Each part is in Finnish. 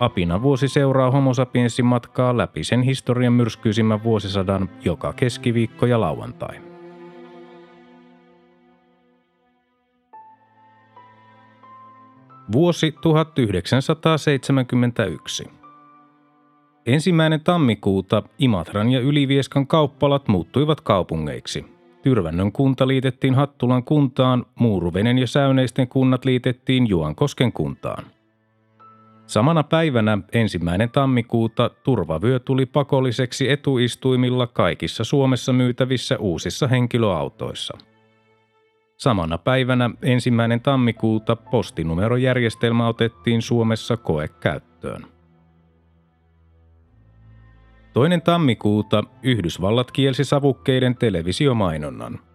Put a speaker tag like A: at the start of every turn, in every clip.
A: Apina vuosi seuraa homo sapiensin matkaa läpi sen historian myrskyisimmän vuosisadan joka keskiviikko ja lauantai. Vuosi 1971. Ensimmäinen tammikuuta Imatran ja Ylivieskan kauppalat muuttuivat kaupungeiksi. Tyrvännön kunta liitettiin Hattulan kuntaan, Muuruvenen ja Säyneisten kunnat liitettiin Juankosken kuntaan. Samana päivänä ensimmäinen tammikuuta turvavyö tuli pakolliseksi etuistuimilla kaikissa Suomessa myytävissä uusissa henkilöautoissa. Samana päivänä ensimmäinen tammikuuta postinumerojärjestelmä otettiin Suomessa koekäyttöön. Toinen tammikuuta Yhdysvallat kielsi savukkeiden televisiomainonnan.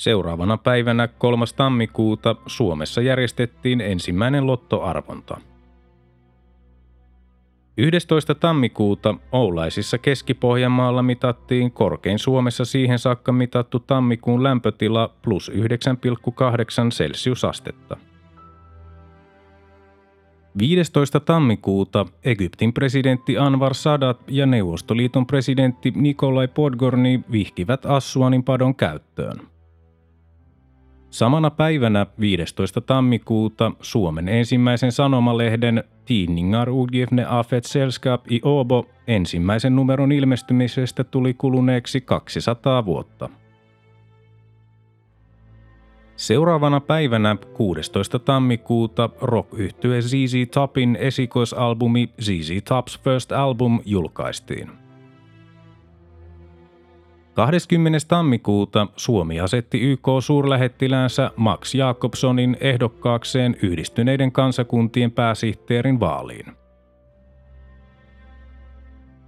A: Seuraavana päivänä 3. tammikuuta Suomessa järjestettiin ensimmäinen lottoarvonta. 11. tammikuuta Oulaisissa Keski-Pohjanmaalla mitattiin korkein Suomessa siihen saakka mitattu tammikuun lämpötila plus 9,8 celsiusastetta. 15. tammikuuta Egyptin presidentti Anwar Sadat ja Neuvostoliiton presidentti Nikolai Podgorny vihkivät Assuanin padon käyttöön. Samana päivänä 15. tammikuuta Suomen ensimmäisen sanomalehden Tidningar Udjevne Afet Selskap i Åbo ensimmäisen numeron ilmestymisestä tuli kuluneeksi 200 vuotta. Seuraavana päivänä 16. tammikuuta rock-yhtye ZZ Topin esikoisalbumi ZZ Top's First Album julkaistiin. 20. tammikuuta Suomi asetti YK-suurlähettiläänsä Max Jakobsonin ehdokkaakseen yhdistyneiden kansakuntien pääsihteerin vaaliin.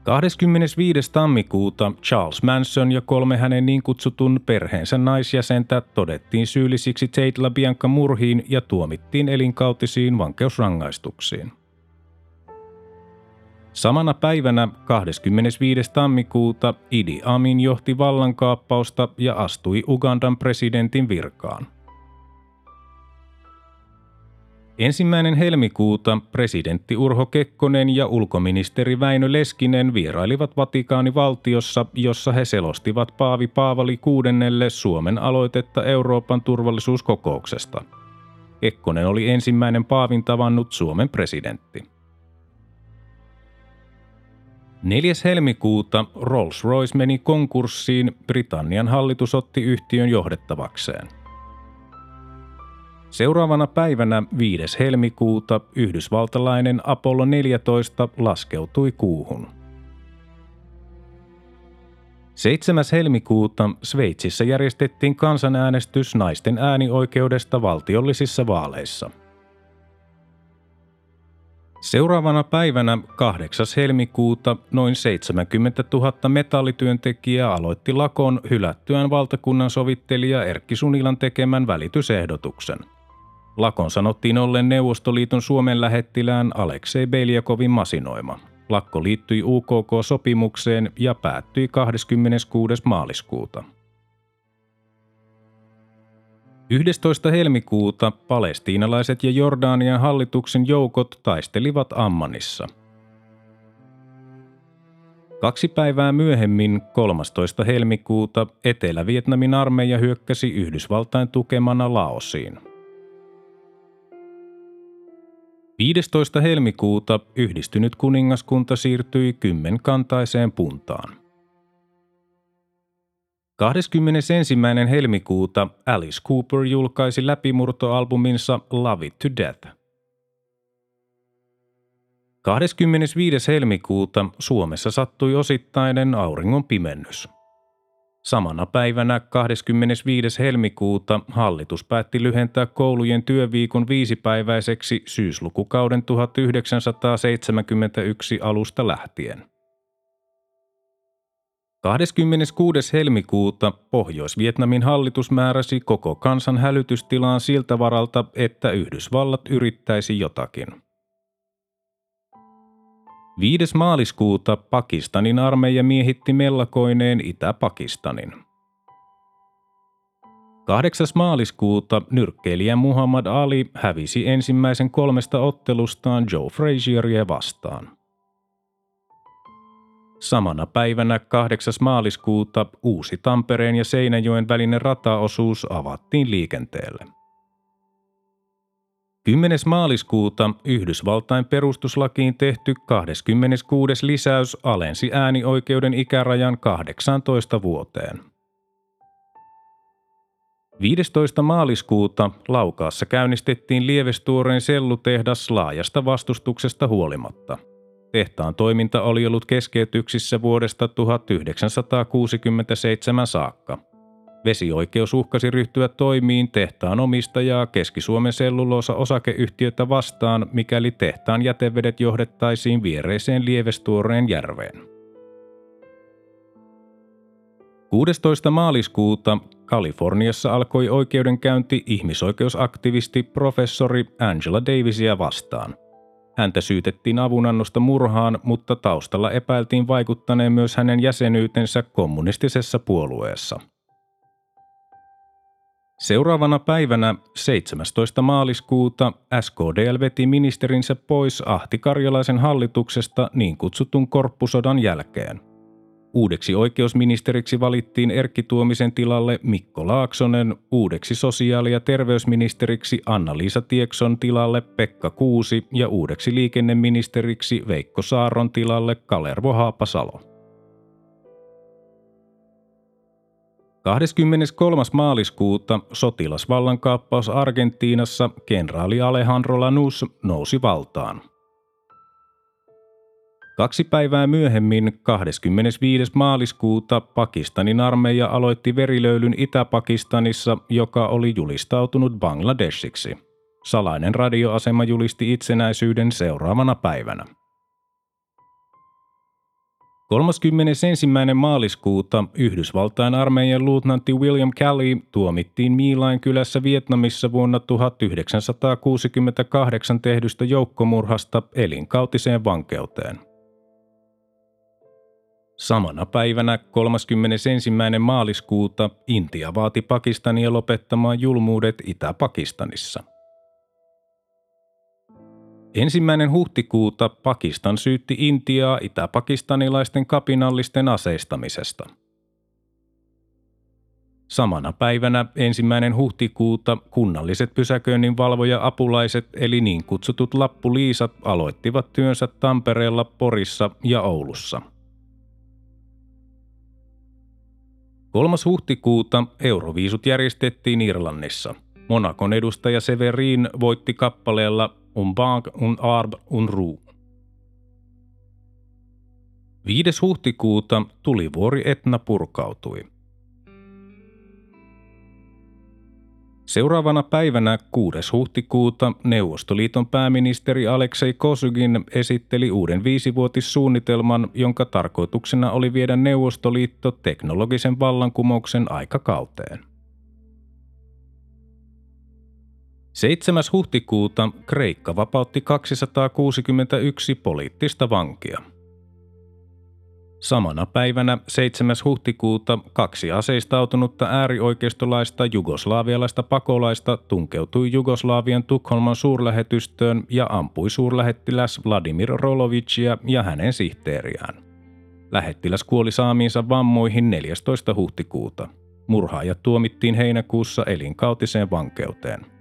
A: 25. tammikuuta Charles Manson ja kolme hänen niin kutsutun perheensä naisjäsentä todettiin syyllisiksi Tate LaBianca murhiin ja tuomittiin elinkautisiin vankeusrangaistuksiin. Samana päivänä 25. tammikuuta Idi Amin johti vallankaappausta ja astui Ugandan presidentin virkaan. Ensimmäinen helmikuuta presidentti Urho Kekkonen ja ulkoministeri Väinö Leskinen vierailivat Vatikaanivaltiossa, jossa he selostivat Paavi Paavali kuudennelle Suomen aloitetta Euroopan turvallisuuskokouksesta. Kekkonen oli ensimmäinen Paavin tavannut Suomen presidentti. 4. helmikuuta Rolls-Royce meni konkurssiin, Britannian hallitus otti yhtiön johdettavakseen. Seuraavana päivänä 5. helmikuuta yhdysvaltalainen Apollo 14 laskeutui kuuhun. 7. helmikuuta Sveitsissä järjestettiin kansanäänestys naisten äänioikeudesta valtiollisissa vaaleissa – Seuraavana päivänä 8. helmikuuta noin 70 000 metallityöntekijää aloitti lakon hylättyään valtakunnan sovittelija Erkki Sunilan tekemän välitysehdotuksen. Lakon sanottiin ollen Neuvostoliiton Suomen lähettilään Aleksei Beljakovin masinoima. Lakko liittyi UKK-sopimukseen ja päättyi 26. maaliskuuta. 11. helmikuuta palestiinalaiset ja Jordanian hallituksen joukot taistelivat Ammanissa. Kaksi päivää myöhemmin, 13. helmikuuta, Etelä-Vietnamin armeija hyökkäsi Yhdysvaltain tukemana Laosiin. 15. helmikuuta yhdistynyt kuningaskunta siirtyi kymmenkantaiseen puntaan. 21. helmikuuta Alice Cooper julkaisi läpimurtoalbuminsa Love It to Death. 25. helmikuuta Suomessa sattui osittainen auringon pimennys. Samana päivänä 25. helmikuuta hallitus päätti lyhentää koulujen työviikon viisipäiväiseksi syyslukukauden 1971 alusta lähtien. 26. helmikuuta Pohjois-Vietnamin hallitus määräsi koko kansan hälytystilaan siltä varalta, että Yhdysvallat yrittäisi jotakin. 5. maaliskuuta Pakistanin armeija miehitti mellakoineen Itä-Pakistanin. 8. maaliskuuta nyrkkeilijä Muhammad Ali hävisi ensimmäisen kolmesta ottelustaan Joe Frazieria vastaan. Samana päivänä 8. maaliskuuta uusi Tampereen ja Seinäjoen välinen rataosuus avattiin liikenteelle. 10. maaliskuuta Yhdysvaltain perustuslakiin tehty 26. lisäys alensi äänioikeuden ikärajan 18 vuoteen. 15. maaliskuuta Laukaassa käynnistettiin Lievestuoreen sellutehdas laajasta vastustuksesta huolimatta – Tehtaan toiminta oli ollut keskeytyksissä vuodesta 1967 saakka. Vesioikeus uhkasi ryhtyä toimiin tehtaan omistajaa Keski-Suomen selluloosa osakeyhtiötä vastaan, mikäli tehtaan jätevedet johdettaisiin viereiseen Lievestuoreen järveen. 16. maaliskuuta Kaliforniassa alkoi oikeudenkäynti ihmisoikeusaktivisti professori Angela Davisia vastaan. Häntä syytettiin avunannosta murhaan, mutta taustalla epäiltiin vaikuttaneen myös hänen jäsenyytensä kommunistisessa puolueessa. Seuraavana päivänä 17. maaliskuuta SKDL veti ministerinsä pois Ahti Karjalaisen hallituksesta niin kutsutun korppusodan jälkeen – Uudeksi oikeusministeriksi valittiin Erkki Tuomisen tilalle Mikko Laaksonen, uudeksi sosiaali- ja terveysministeriksi Anna-Liisa Tiekson tilalle Pekka Kuusi ja uudeksi liikenneministeriksi Veikko Saaron tilalle Kalervo Haapasalo. 23. maaliskuuta sotilasvallankaappaus Argentiinassa kenraali Alejandro Lanús nousi valtaan – Kaksi päivää myöhemmin, 25. maaliskuuta, Pakistanin armeija aloitti verilöylyn Itä-Pakistanissa, joka oli julistautunut Bangladeshiksi. Salainen radioasema julisti itsenäisyyden seuraavana päivänä. 31. maaliskuuta Yhdysvaltain armeijan luutnantti William Kelly tuomittiin Miilain kylässä Vietnamissa vuonna 1968 tehdystä joukkomurhasta elinkautiseen vankeuteen – Samana päivänä 31. maaliskuuta Intia vaati Pakistania lopettamaan julmuudet Itä-Pakistanissa. Ensimmäinen huhtikuuta Pakistan syytti Intiaa itä-pakistanilaisten kapinallisten aseistamisesta. Samana päivänä ensimmäinen huhtikuuta kunnalliset pysäköinnin valvoja apulaiset eli niin kutsutut lappuliisat aloittivat työnsä Tampereella, Porissa ja Oulussa – 3. huhtikuuta Euroviisut järjestettiin Irlannissa. Monakon edustaja Severin voitti kappaleella Un bank, un arb, un ruu. 5. huhtikuuta tulivuori Etna purkautui. Seuraavana päivänä 6. huhtikuuta Neuvostoliiton pääministeri Aleksei Kosygin esitteli uuden viisivuotissuunnitelman, jonka tarkoituksena oli viedä Neuvostoliitto teknologisen vallankumouksen aikakauteen. 7. huhtikuuta Kreikka vapautti 261 poliittista vankia – Samana päivänä 7. huhtikuuta kaksi aseistautunutta äärioikeistolaista jugoslaavialaista pakolaista tunkeutui Jugoslavian Tukholman suurlähetystöön ja ampui suurlähettiläs Vladimir Rolovicia ja hänen sihteeriään. Lähettiläs kuoli saamiinsa vammoihin 14. huhtikuuta. Murhaajat tuomittiin heinäkuussa elinkautiseen vankeuteen.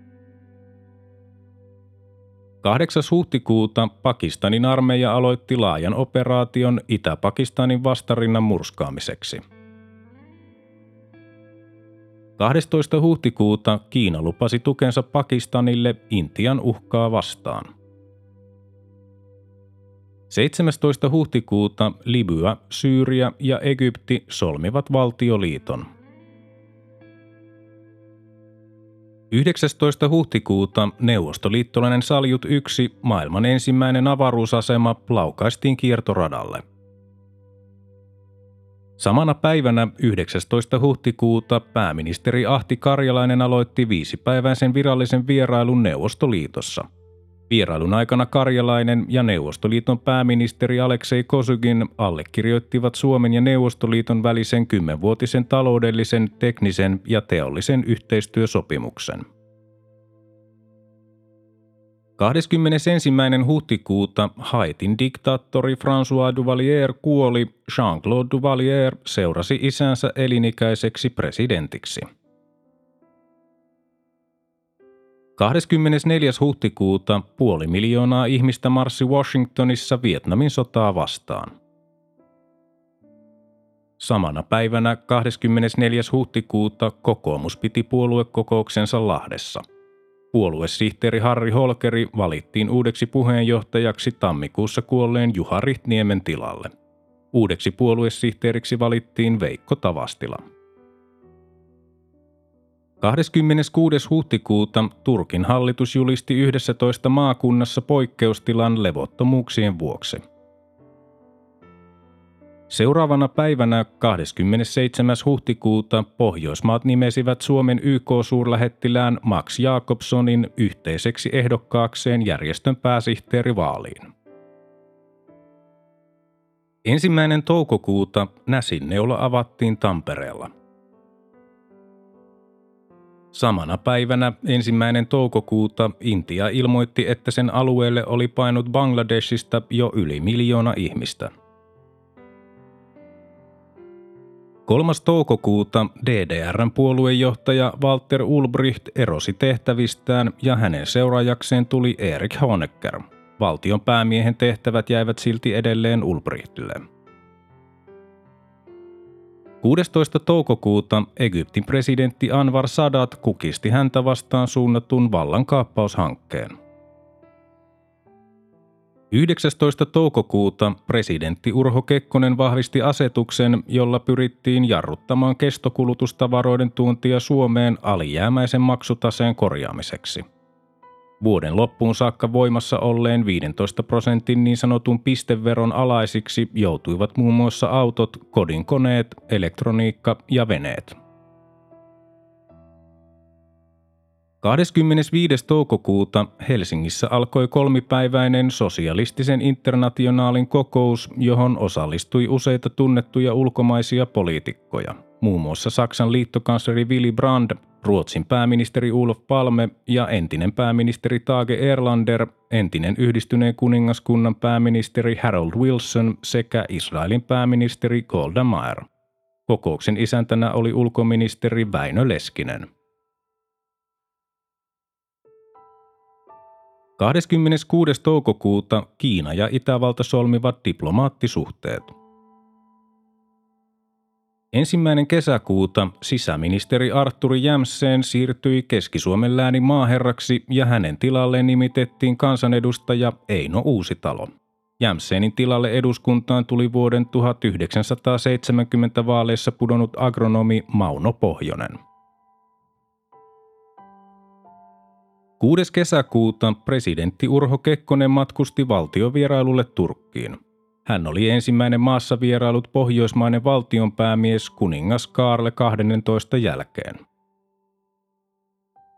A: 8. huhtikuuta Pakistanin armeija aloitti laajan operaation Itä-Pakistanin vastarinnan murskaamiseksi. 12. huhtikuuta Kiina lupasi tukensa Pakistanille Intian uhkaa vastaan. 17. huhtikuuta Libya, Syyria ja Egypti solmivat valtioliiton. 19. huhtikuuta neuvostoliittolainen Saljut 1, maailman ensimmäinen avaruusasema, laukaistiin kiertoradalle. Samana päivänä 19. huhtikuuta pääministeri Ahti Karjalainen aloitti viisipäiväisen virallisen vierailun Neuvostoliitossa. Vierailun aikana Karjalainen ja Neuvostoliiton pääministeri Aleksei Kosygin allekirjoittivat Suomen ja Neuvostoliiton välisen kymmenvuotisen taloudellisen, teknisen ja teollisen yhteistyösopimuksen. 21. huhtikuuta Haitin diktaattori François Duvalier kuoli, Jean-Claude Duvalier seurasi isänsä elinikäiseksi presidentiksi. 24. huhtikuuta puoli miljoonaa ihmistä marssi Washingtonissa Vietnamin sotaa vastaan. Samana päivänä 24. huhtikuuta kokoomus piti puoluekokouksensa Lahdessa – Puoluesihteeri Harri Holkeri valittiin uudeksi puheenjohtajaksi tammikuussa kuolleen Juha Rihtniemen tilalle. Uudeksi puoluesihteeriksi valittiin Veikko Tavastila. 26. huhtikuuta Turkin hallitus julisti 11 maakunnassa poikkeustilan levottomuuksien vuoksi – Seuraavana päivänä 27. huhtikuuta Pohjoismaat nimesivät Suomen YK-suurlähettilään Max Jakobsonin yhteiseksi ehdokkaakseen järjestön pääsihteerivaaliin. Ensimmäinen toukokuuta Näsinneula avattiin Tampereella. Samana päivänä ensimmäinen toukokuuta Intia ilmoitti, että sen alueelle oli painut Bangladeshista jo yli miljoona ihmistä – 3. toukokuuta DDRn puoluejohtaja Walter Ulbricht erosi tehtävistään ja hänen seuraajakseen tuli Erik Honecker. Valtion päämiehen tehtävät jäivät silti edelleen Ulbrichtille. 16. toukokuuta Egyptin presidentti Anwar Sadat kukisti häntä vastaan suunnatun vallankaappaushankkeen. 19. toukokuuta presidentti Urho Kekkonen vahvisti asetuksen, jolla pyrittiin jarruttamaan kestokulutustavaroiden tuontia Suomeen alijäämäisen maksutaseen korjaamiseksi. Vuoden loppuun saakka voimassa olleen 15 prosentin niin sanotun pisteveron alaisiksi joutuivat muun muassa autot, kodinkoneet, elektroniikka ja veneet. 25. toukokuuta Helsingissä alkoi kolmipäiväinen sosialistisen internationaalin kokous, johon osallistui useita tunnettuja ulkomaisia poliitikkoja, muun muassa Saksan liittokansleri Willy Brandt, Ruotsin pääministeri Ulf Palme ja entinen pääministeri Tage Erlander, entinen yhdistyneen kuningaskunnan pääministeri Harold Wilson sekä Israelin pääministeri Golda Meir. Kokouksen isäntänä oli ulkoministeri Väinö Leskinen. 26. toukokuuta Kiina ja Itävalta solmivat diplomaattisuhteet. Ensimmäinen kesäkuuta sisäministeri Arturi Jämseen siirtyi Keski-Suomen läänin maaherraksi ja hänen tilalleen nimitettiin kansanedustaja Eino Uusitalo. Jämseenin tilalle eduskuntaan tuli vuoden 1970 vaaleissa pudonnut agronomi Mauno Pohjonen. 6. kesäkuuta presidentti Urho Kekkonen matkusti valtiovierailulle Turkkiin. Hän oli ensimmäinen maassa vierailut pohjoismainen valtionpäämies kuningas Kaarle 12 jälkeen.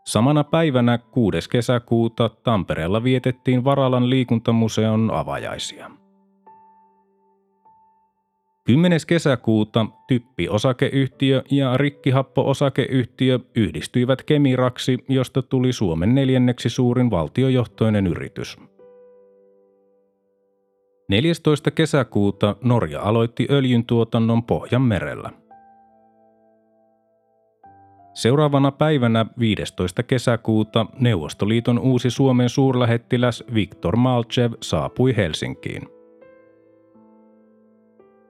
A: Samana päivänä 6. kesäkuuta Tampereella vietettiin Varalan liikuntamuseon avajaisia. 10. kesäkuuta Typpi-osakeyhtiö ja Rikkihappo-osakeyhtiö yhdistyivät Kemiraksi, josta tuli Suomen neljänneksi suurin valtiojohtoinen yritys. 14. kesäkuuta Norja aloitti öljyntuotannon Pohjanmerellä. Seuraavana päivänä 15. kesäkuuta Neuvostoliiton uusi Suomen suurlähettiläs Viktor Malchev saapui Helsinkiin.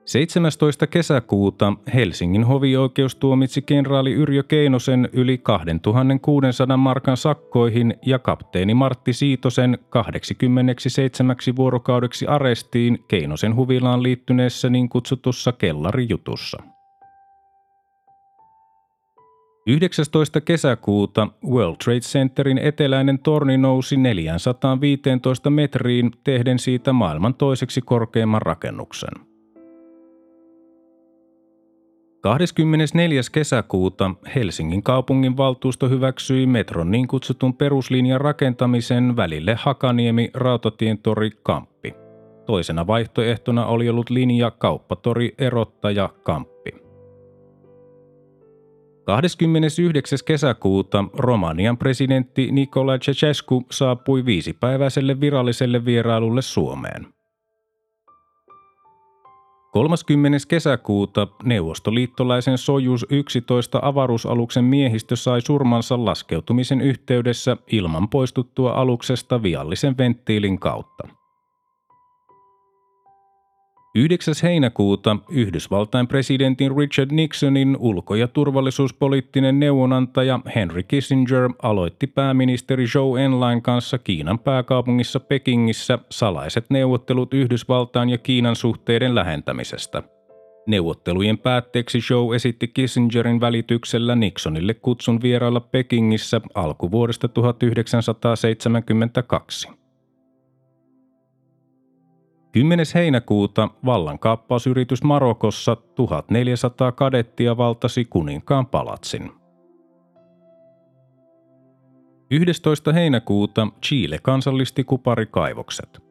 A: 17. kesäkuuta Helsingin hovioikeus tuomitsi kenraali Yrjö Keinosen yli 2600 markan sakkoihin ja kapteeni Martti Siitosen 87 vuorokaudeksi arestiin Keinosen huvilaan liittyneessä niin kutsutussa kellarijutussa. 19. kesäkuuta World Trade Centerin eteläinen torni nousi 415 metriin tehden siitä maailman toiseksi korkeimman rakennuksen – 24. kesäkuuta Helsingin kaupungin valtuusto hyväksyi metron niin kutsutun peruslinjan rakentamisen välille Hakaniemi Rautatientori Kamppi. Toisena vaihtoehtona oli ollut linja Kauppatori Erottaja Kamppi. 29. kesäkuuta Romanian presidentti Nicolae Ceausescu saapui viisipäiväiselle viralliselle vierailulle Suomeen. 30. kesäkuuta neuvostoliittolaisen Sojus 11 avaruusaluksen miehistö sai surmansa laskeutumisen yhteydessä ilman poistuttua aluksesta viallisen venttiilin kautta. 9. heinäkuuta Yhdysvaltain presidentin Richard Nixonin ulko- ja turvallisuuspoliittinen neuvonantaja Henry Kissinger aloitti pääministeri Joe Enlain kanssa Kiinan pääkaupungissa Pekingissä salaiset neuvottelut Yhdysvaltain ja Kiinan suhteiden lähentämisestä. Neuvottelujen päätteeksi Joe esitti Kissingerin välityksellä Nixonille kutsun vierailla Pekingissä alkuvuodesta 1972. 10. heinäkuuta vallankaappausyritys Marokossa 1400 kadettia valtasi kuninkaan palatsin. 11. heinäkuuta Chile kansallisti kuparikaivokset.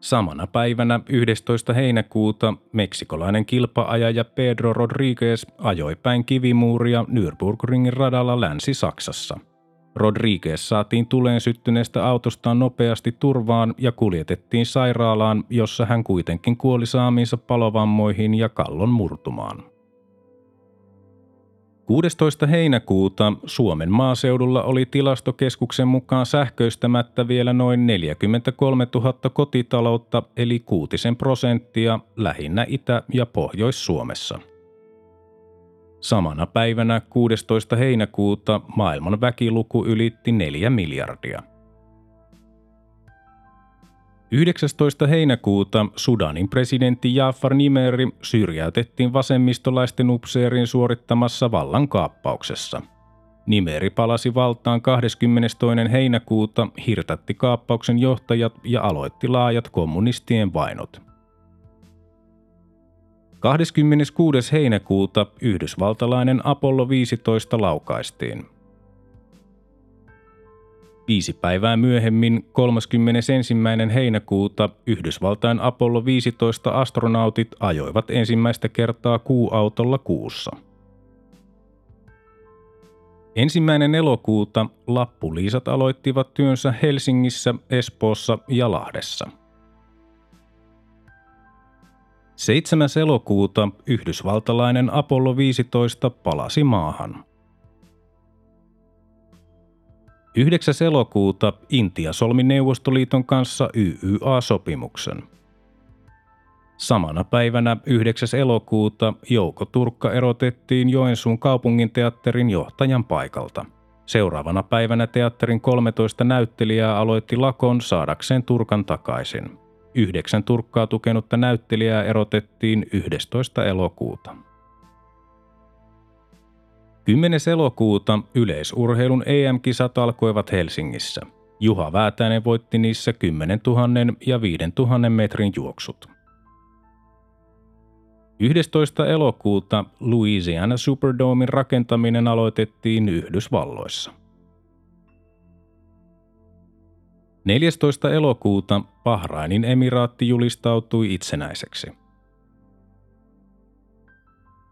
A: Samana päivänä 11. heinäkuuta meksikolainen kilpaajaja Pedro Rodriguez ajoi päin kivimuuria Nürburgringin radalla Länsi-Saksassa – Rodriguez saatiin tuleen syttyneestä autostaan nopeasti turvaan ja kuljetettiin sairaalaan, jossa hän kuitenkin kuoli saamiinsa palovammoihin ja kallon murtumaan. 16. heinäkuuta Suomen maaseudulla oli tilastokeskuksen mukaan sähköistämättä vielä noin 43 000 kotitaloutta eli kuutisen prosenttia lähinnä Itä- ja Pohjois-Suomessa – Samana päivänä 16. heinäkuuta maailman väkiluku ylitti 4 miljardia. 19. heinäkuuta Sudanin presidentti Jafar Nimeri syrjäytettiin vasemmistolaisten upseerin suorittamassa vallankaappauksessa. Nimeri palasi valtaan 22. heinäkuuta, hirtätti kaappauksen johtajat ja aloitti laajat kommunistien vainot – 26. heinäkuuta yhdysvaltalainen Apollo 15 laukaistiin. Viisi päivää myöhemmin, 31. heinäkuuta, Yhdysvaltain Apollo 15 astronautit ajoivat ensimmäistä kertaa kuuautolla kuussa. Ensimmäinen elokuuta lappuliisat aloittivat työnsä Helsingissä, Espoossa ja Lahdessa – 7. elokuuta yhdysvaltalainen Apollo 15 palasi maahan. 9. elokuuta Intia solmi Neuvostoliiton kanssa YYA-sopimuksen. Samana päivänä 9. elokuuta Jouko Turkka erotettiin Joensuun kaupunginteatterin johtajan paikalta. Seuraavana päivänä teatterin 13 näyttelijää aloitti lakon saadakseen Turkan takaisin. Yhdeksän Turkkaa tukenutta näyttelijää erotettiin 11. elokuuta. 10. elokuuta yleisurheilun EM-kisat alkoivat Helsingissä. Juha Väätäinen voitti niissä 10 000 ja 5 000 metrin juoksut. 11. elokuuta Louisiana Superdomein rakentaminen aloitettiin Yhdysvalloissa – 14. elokuuta Bahrainin emiraatti julistautui itsenäiseksi.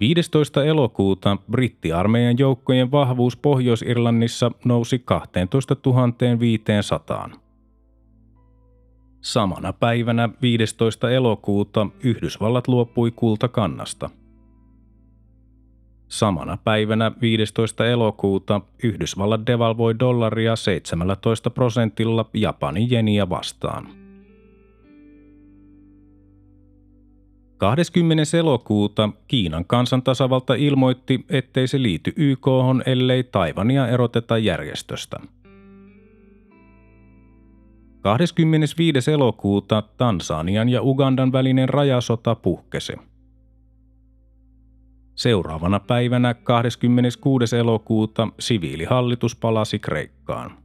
A: 15. elokuuta brittiarmeijan joukkojen vahvuus Pohjois-Irlannissa nousi 12 500. Samana päivänä 15. elokuuta Yhdysvallat luopui kultakannasta – Samana päivänä 15. elokuuta Yhdysvallat devalvoi dollaria 17 prosentilla Japanin jeniä vastaan. 20. elokuuta Kiinan kansantasavalta ilmoitti, ettei se liity YK, ellei Taivania eroteta järjestöstä. 25. elokuuta Tansanian ja Ugandan välinen rajasota puhkesi. Seuraavana päivänä 26. elokuuta siviilihallitus palasi Kreikkaan.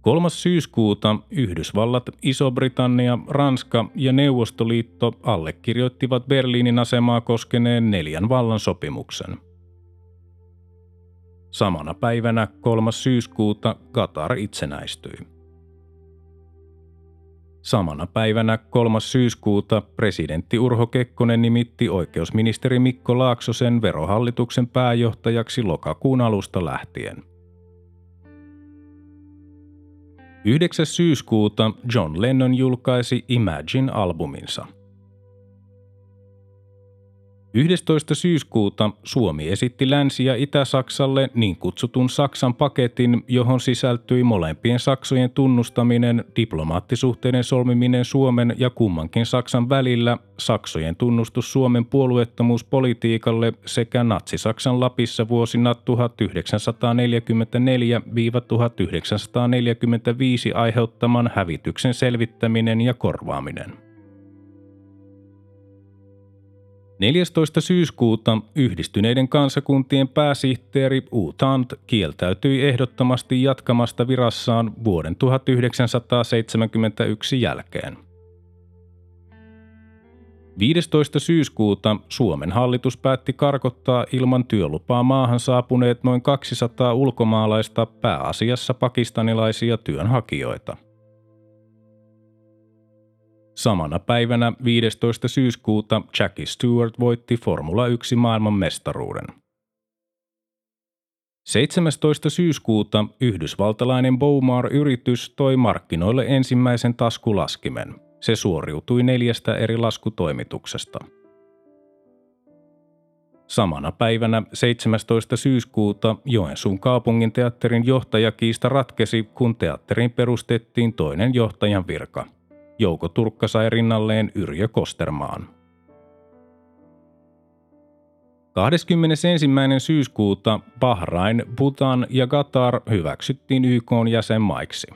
A: 3. syyskuuta Yhdysvallat, Iso-Britannia, Ranska ja Neuvostoliitto allekirjoittivat Berliinin asemaa koskeneen neljän vallan sopimuksen. Samana päivänä 3. syyskuuta Qatar itsenäistyi. Samana päivänä 3. syyskuuta presidentti Urho Kekkonen nimitti oikeusministeri Mikko Laaksosen verohallituksen pääjohtajaksi lokakuun alusta lähtien – 9. syyskuuta John Lennon julkaisi Imagine-albuminsa. 11. syyskuuta Suomi esitti Länsi- ja Itä-Saksalle niin kutsutun Saksan paketin, johon sisältyi molempien Saksojen tunnustaminen, diplomaattisuhteiden solmiminen Suomen ja kummankin Saksan välillä, Saksojen tunnustus Suomen puolueettomuuspolitiikalle sekä Natsi-Saksan Lapissa vuosina 1944-1945 aiheuttaman hävityksen selvittäminen ja korvaaminen. 14. syyskuuta yhdistyneiden kansakuntien pääsihteeri U Thant kieltäytyi ehdottomasti jatkamasta virassaan vuoden 1971 jälkeen. 15. syyskuuta Suomen hallitus päätti karkottaa ilman työlupaa maahan saapuneet noin 200 ulkomaalaista pääasiassa pakistanilaisia työnhakijoita – Samana päivänä 15. syyskuuta Jackie Stewart voitti Formula 1 maailman mestaruuden. 17. syyskuuta yhdysvaltalainen Bowmar-yritys toi markkinoille ensimmäisen taskulaskimen. Se suoriutui neljästä eri laskutoimituksesta. Samana päivänä 17. syyskuuta Joensuun kaupungin teatterin johtajakiista ratkesi, kun teatteriin perustettiin toinen johtajan virka – Jouko Turkka sai rinnalleen Yrjö Kostermaan. 21. syyskuuta Bahrain, Bhutan ja Qatar hyväksyttiin YK jäsenmaiksi.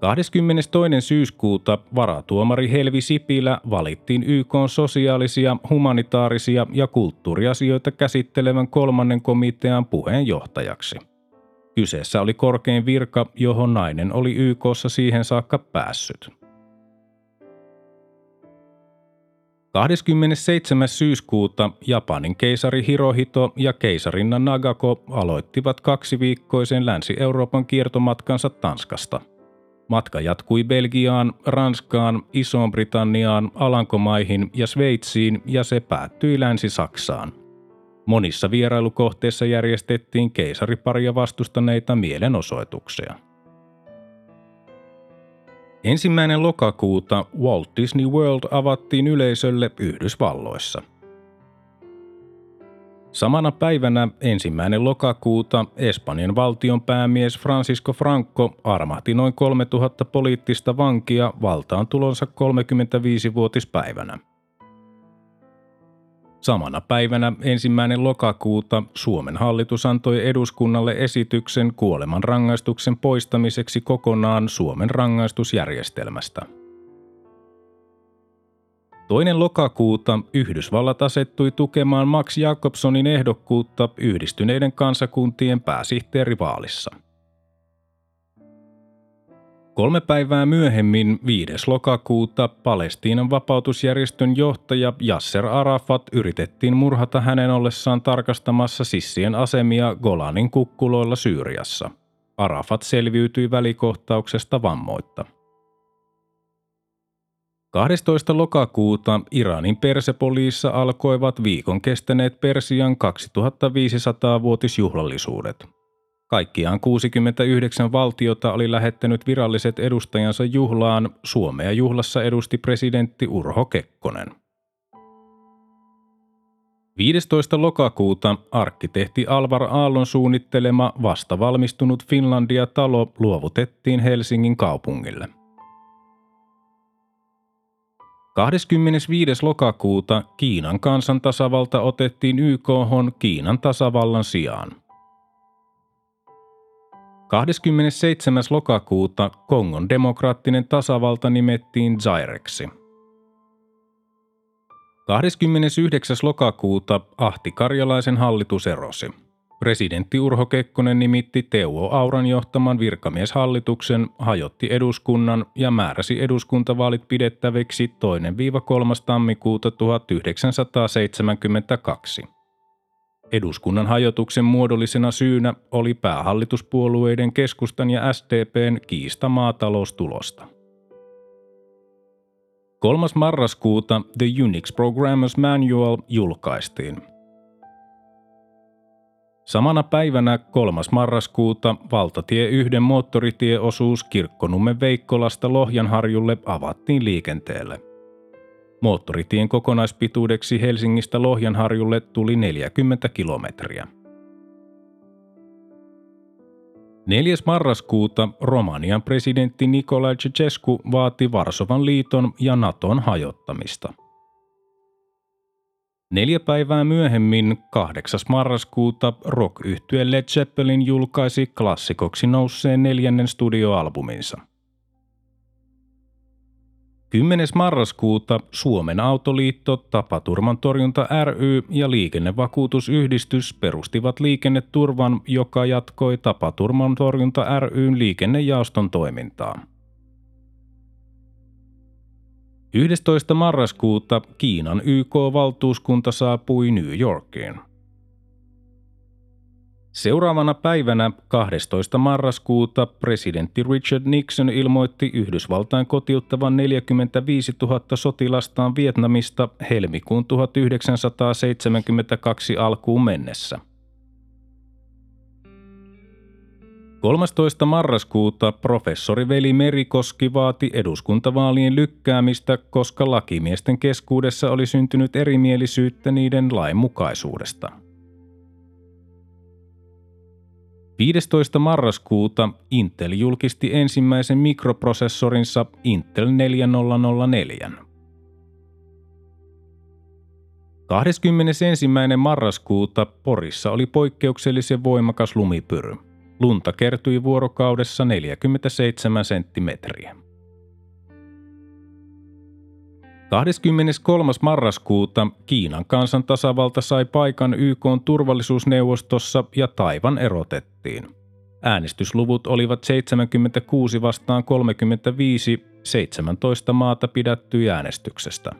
A: 22. syyskuuta varatuomari Helvi Sipilä valittiin YK sosiaalisia, humanitaarisia ja kulttuuriasioita käsittelevän kolmannen komitean puheenjohtajaksi. Kyseessä oli korkein virka, johon nainen oli YKssa siihen saakka päässyt. 27. syyskuuta Japanin keisari Hirohito ja keisarinna Nagako aloittivat kaksiviikkoisen Länsi-Euroopan kiertomatkansa Tanskasta. Matka jatkui Belgiaan, Ranskaan, Isoon Britanniaan, Alankomaihin ja Sveitsiin ja se päättyi Länsi-Saksaan. Monissa vierailukohteissa järjestettiin keisariparia vastustaneita mielenosoituksia. Ensimmäinen lokakuuta Walt Disney World avattiin yleisölle Yhdysvalloissa. Samana päivänä ensimmäinen lokakuuta Espanjan valtion päämies Francisco Franco armahti noin 3000 poliittista vankia valtaan tulonsa 35-vuotispäivänä – Samana päivänä ensimmäinen lokakuuta Suomen hallitus antoi eduskunnalle esityksen kuoleman rangaistuksen poistamiseksi kokonaan Suomen rangaistusjärjestelmästä. Toinen lokakuuta Yhdysvallat asettui tukemaan Max Jacobsonin ehdokkuutta yhdistyneiden kansakuntien pääsihteerivaalissa – Kolme päivää myöhemmin, 5. lokakuuta, Palestiinan vapautusjärjestön johtaja Yasser Arafat yritettiin murhata hänen ollessaan tarkastamassa sissien asemia Golanin kukkuloilla Syyriassa. Arafat selviytyi välikohtauksesta vammoitta. 12. lokakuuta Iranin Persepoliissa alkoivat viikon kestäneet Persian 2500-vuotisjuhlallisuudet – Kaikkiaan 69 valtiota oli lähettänyt viralliset edustajansa juhlaan. Suomea juhlassa edusti presidentti Urho Kekkonen. 15. lokakuuta arkkitehti Alvar Aallon suunnittelema vasta valmistunut Finlandia-talo luovutettiin Helsingin kaupungille. 25. lokakuuta Kiinan kansantasavalta otettiin YK Kiinan tasavallan sijaan. 27. lokakuuta Kongon demokraattinen tasavalta nimettiin Zaireksi. 29. lokakuuta Ahti Karjalaisen hallitus erosi. Presidentti Urho Kekkonen nimitti Teuvo Auran johtaman virkamieshallituksen, hajotti eduskunnan ja määräsi eduskuntavaalit pidettäviksi 2-3. tammikuuta 1972. Eduskunnan hajotuksen muodollisena syynä oli päähallituspuolueiden keskustan ja SDPn kiista maataloustulosta. 3. marraskuuta The Unix Programmers Manual julkaistiin. Samana päivänä 3. marraskuuta valtatie 1 moottoritieosuus Kirkkonummen Veikkolasta Lohjanharjulle avattiin liikenteelle – Moottoritien kokonaispituudeksi Helsingistä Lohjanharjulle tuli 40 kilometriä. 4. marraskuuta Romanian presidentti Nicolae Ceausescu vaati Varsovan liiton ja Naton hajottamista. Neljä päivää myöhemmin, 8. marraskuuta, rock Led Zeppelin julkaisi klassikoksi nousseen neljännen studioalbuminsa – 10. marraskuuta Suomen Autoliitto, Tapaturman torjunta ry ja Liikennevakuutusyhdistys perustivat liikenneturvan, joka jatkoi Tapaturman torjunta ryn liikennejaoston toimintaa. 11. marraskuuta Kiinan YK-valtuuskunta saapui New Yorkiin – Seuraavana päivänä 12. marraskuuta presidentti Richard Nixon ilmoitti Yhdysvaltain kotiuttavan 45 000 sotilastaan Vietnamista helmikuun 1972 alkuun mennessä. 13. marraskuuta professori Veli Merikoski vaati eduskuntavaalien lykkäämistä, koska lakimiesten keskuudessa oli syntynyt erimielisyyttä niiden lainmukaisuudesta. 15. marraskuuta Intel julkisti ensimmäisen mikroprosessorinsa Intel 4004. 21. marraskuuta Porissa oli poikkeuksellisen voimakas lumipyry. Lunta kertyi vuorokaudessa 47 senttimetriä. 23. marraskuuta Kiinan kansantasavalta sai paikan YK turvallisuusneuvostossa ja Taivan erotettiin. Äänestysluvut olivat 76 vastaan 35, 17 maata pidättyi äänestyksestä.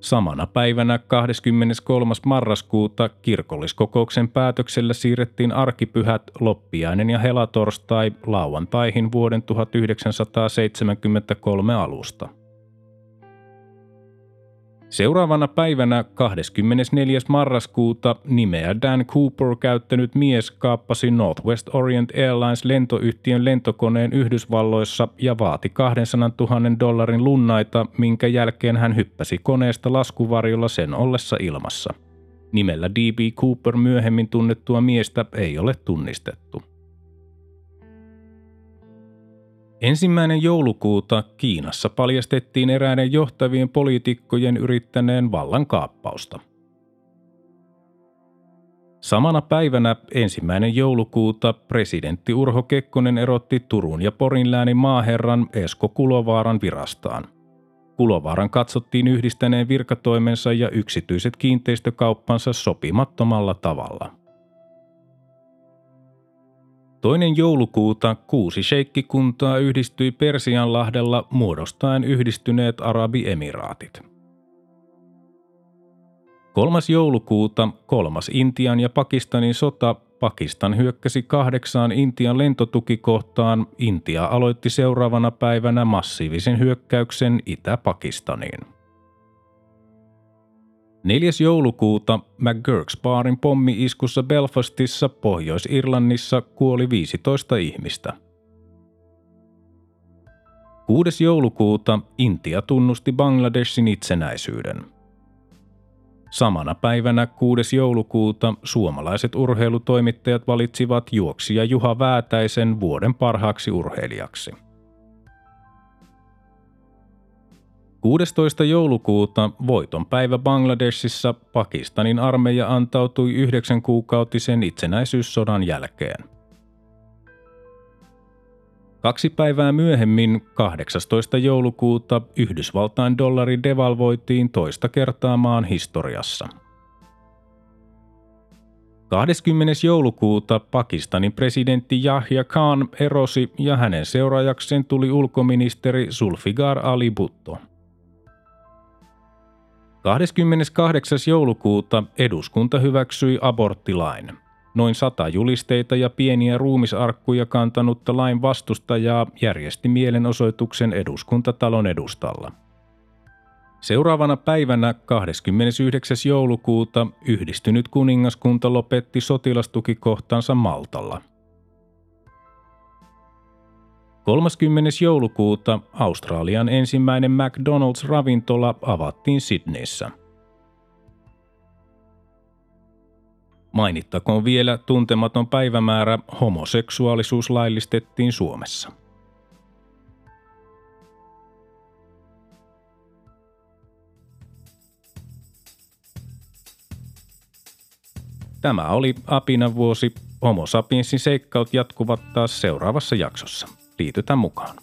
A: Samana päivänä 23. marraskuuta kirkolliskokouksen päätöksellä siirrettiin arkipyhät loppiainen ja helatorstai lauantaihin vuoden 1973 alusta – Seuraavana päivänä 24. marraskuuta nimeä Dan Cooper käyttänyt mies kaappasi Northwest Orient Airlines lentoyhtiön lentokoneen Yhdysvalloissa ja vaati 200 000 dollarin lunnaita, minkä jälkeen hän hyppäsi koneesta laskuvarjolla sen ollessa ilmassa. Nimellä D.B. Cooper myöhemmin tunnettua miestä ei ole tunnistettu. Ensimmäinen joulukuuta Kiinassa paljastettiin eräiden johtavien poliitikkojen yrittäneen vallankaappausta. Samana päivänä ensimmäinen joulukuuta presidentti Urho Kekkonen erotti Turun ja Porin läänin maaherran Esko Kulovaaran virastaan. Kulovaaran katsottiin yhdistäneen virkatoimensa ja yksityiset kiinteistökauppansa sopimattomalla tavalla – Toinen joulukuuta kuusi sheikkikuntaa yhdistyi Persianlahdella muodostaen yhdistyneet Arabiemiraatit. Kolmas joulukuuta kolmas Intian ja Pakistanin sota Pakistan hyökkäsi kahdeksaan Intian lentotukikohtaan. Intia aloitti seuraavana päivänä massiivisen hyökkäyksen Itä-Pakistaniin. 4. joulukuuta McGurk's Barin pommi-iskussa Belfastissa Pohjois-Irlannissa kuoli 15 ihmistä. 6. joulukuuta Intia tunnusti Bangladeshin itsenäisyyden. Samana päivänä 6. joulukuuta suomalaiset urheilutoimittajat valitsivat juoksija Juha Väätäisen vuoden parhaaksi urheilijaksi. 16. joulukuuta voiton päivä Bangladesissa Pakistanin armeija antautui yhdeksän kuukautisen itsenäisyyssodan jälkeen. Kaksi päivää myöhemmin, 18. joulukuuta, Yhdysvaltain dollari devalvoitiin toista kertaa maan historiassa. 20. joulukuuta Pakistanin presidentti Yahya Khan erosi ja hänen seuraajakseen tuli ulkoministeri Zulfigar Ali Bhutto. 28. joulukuuta eduskunta hyväksyi aborttilain – Noin sata julisteita ja pieniä ruumisarkkuja kantanutta lain vastustajaa järjesti mielenosoituksen eduskuntatalon edustalla. Seuraavana päivänä 29. joulukuuta yhdistynyt kuningaskunta lopetti sotilastukikohtansa Maltalla. 30. joulukuuta Australian ensimmäinen McDonald's-ravintola avattiin Sydneyssä – Mainittakoon vielä tuntematon päivämäärä homoseksuaalisuus laillistettiin Suomessa. Tämä oli Apina vuosi. Homo sapiensin seikkaut jatkuvat taas seuraavassa jaksossa. Liitytään mukaan.